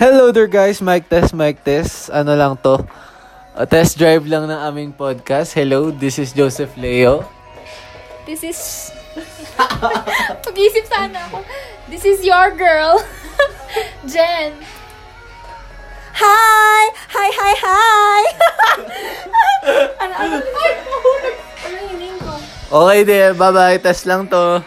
Hello there guys, mic test, mic test. Ano lang to? A test drive lang ng aming podcast. Hello, this is Joseph Leo. This is... Pag-isip sana ako. This is your girl, Jen. Hi! Hi, hi, hi! ano, ano? Ay, mahulog. Ano yung name ko? Okay din, bye-bye. Test lang to.